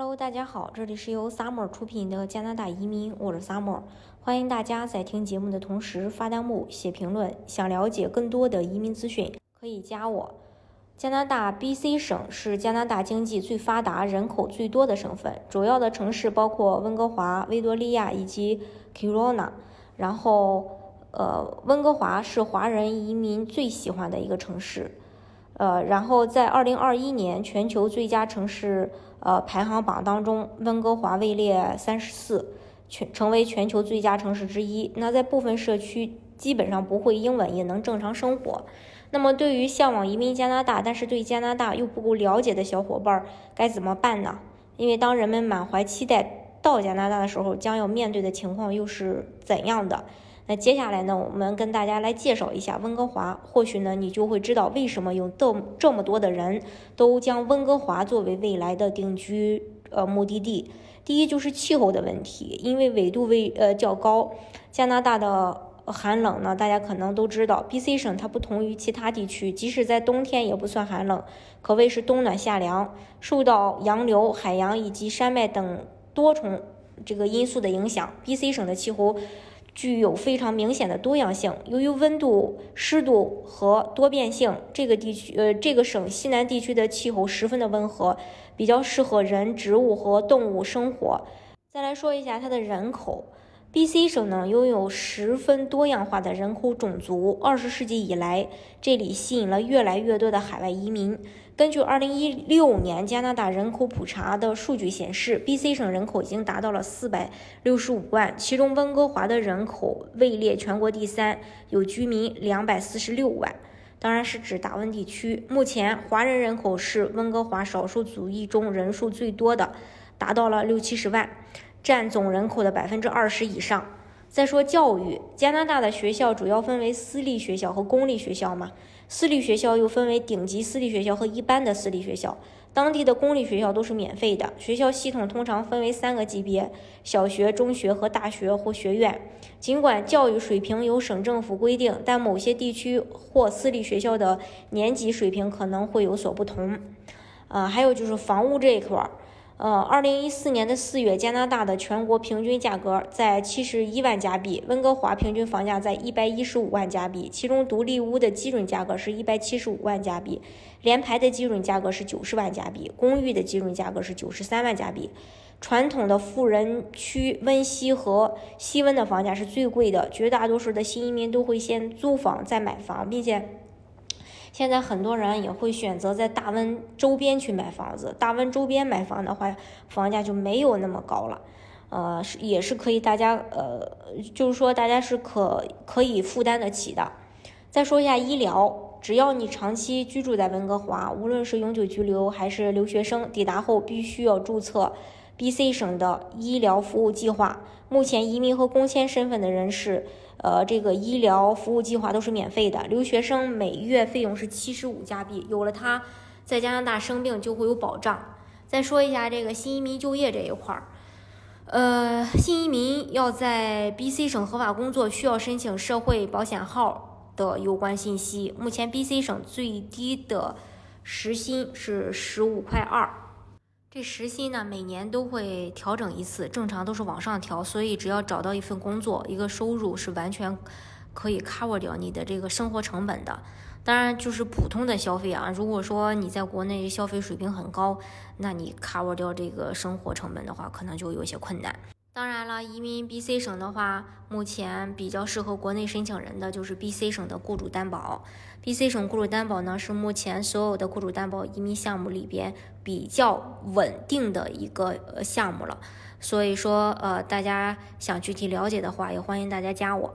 Hello，大家好，这里是由 Summer 出品的加拿大移民，我是 Summer，欢迎大家在听节目的同时发弹幕、写评论。想了解更多的移民资讯，可以加我。加拿大 BC 省是加拿大经济最发达、人口最多的省份，主要的城市包括温哥华、维多利亚以及 Kelowna。然后，呃，温哥华是华人移民最喜欢的一个城市。呃，然后在二零二一年全球最佳城市呃排行榜当中，温哥华位列三十四，全成为全球最佳城市之一。那在部分社区基本上不会英文也能正常生活。那么对于向往移民加拿大，但是对加拿大又不够了解的小伙伴，该怎么办呢？因为当人们满怀期待到加拿大的时候，将要面对的情况又是怎样的？那接下来呢，我们跟大家来介绍一下温哥华，或许呢，你就会知道为什么有这这么多的人都将温哥华作为未来的定居呃目的地。第一就是气候的问题，因为纬度为呃较高，加拿大的寒冷呢，大家可能都知道，BC 省它不同于其他地区，即使在冬天也不算寒冷，可谓是冬暖夏凉。受到洋流、海洋以及山脉等多重这个因素的影响，BC 省的气候。具有非常明显的多样性。由于温度、湿度和多变性，这个地区呃这个省西南地区的气候十分的温和，比较适合人、植物和动物生活。再来说一下它的人口。B.C 省呢拥有十分多样化的人口种族。二十世纪以来，这里吸引了越来越多的海外移民。根据二零一六年加拿大人口普查的数据显示，B.C 省人口已经达到了四百六十五万，其中温哥华的人口位列全国第三，有居民两百四十六万，当然是指大温地区。目前，华人人口是温哥华少数族裔中人数最多的，达到了六七十万。占总人口的百分之二十以上。再说教育，加拿大的学校主要分为私立学校和公立学校嘛。私立学校又分为顶级私立学校和一般的私立学校。当地的公立学校都是免费的。学校系统通常分为三个级别：小学、中学和大学或学院。尽管教育水平由省政府规定，但某些地区或私立学校的年级水平可能会有所不同。呃，还有就是房屋这一块儿。呃，二零一四年的四月，加拿大的全国平均价格在七十一万加币，温哥华平均房价在一百一十五万加币，其中独立屋的基准价格是一百七十五万加币，联排的基准价格是九十万加币，公寓的基准价格是九十三万加币。传统的富人区温西和西温的房价是最贵的，绝大多数的新移民都会先租房再买房，并且。现在很多人也会选择在大温周边去买房子，大温周边买房的话，房价就没有那么高了，呃，是也是可以大家呃，就是说大家是可可以负担得起的。再说一下医疗，只要你长期居住在温哥华，无论是永久居留还是留学生，抵达后必须要注册 BC 省的医疗服务计划。目前移民和工签身份的人士。呃，这个医疗服务计划都是免费的，留学生每月费用是七十五加币，有了它，在加拿大生病就会有保障。再说一下这个新移民就业这一块儿，呃，新移民要在 BC 省合法工作，需要申请社会保险号的有关信息。目前 BC 省最低的时薪是十五块二。这时薪呢，每年都会调整一次，正常都是往上调，所以只要找到一份工作，一个收入是完全可以 cover 掉你的这个生活成本的。当然，就是普通的消费啊，如果说你在国内消费水平很高，那你 cover 掉这个生活成本的话，可能就有些困难。当然了，移民 BC 省的话，目前比较适合国内申请人的就是 BC 省的雇主担保。BC 省雇主担保呢，是目前所有的雇主担保移民项目里边比较稳定的一个呃项目了。所以说，呃，大家想具体了解的话，也欢迎大家加我。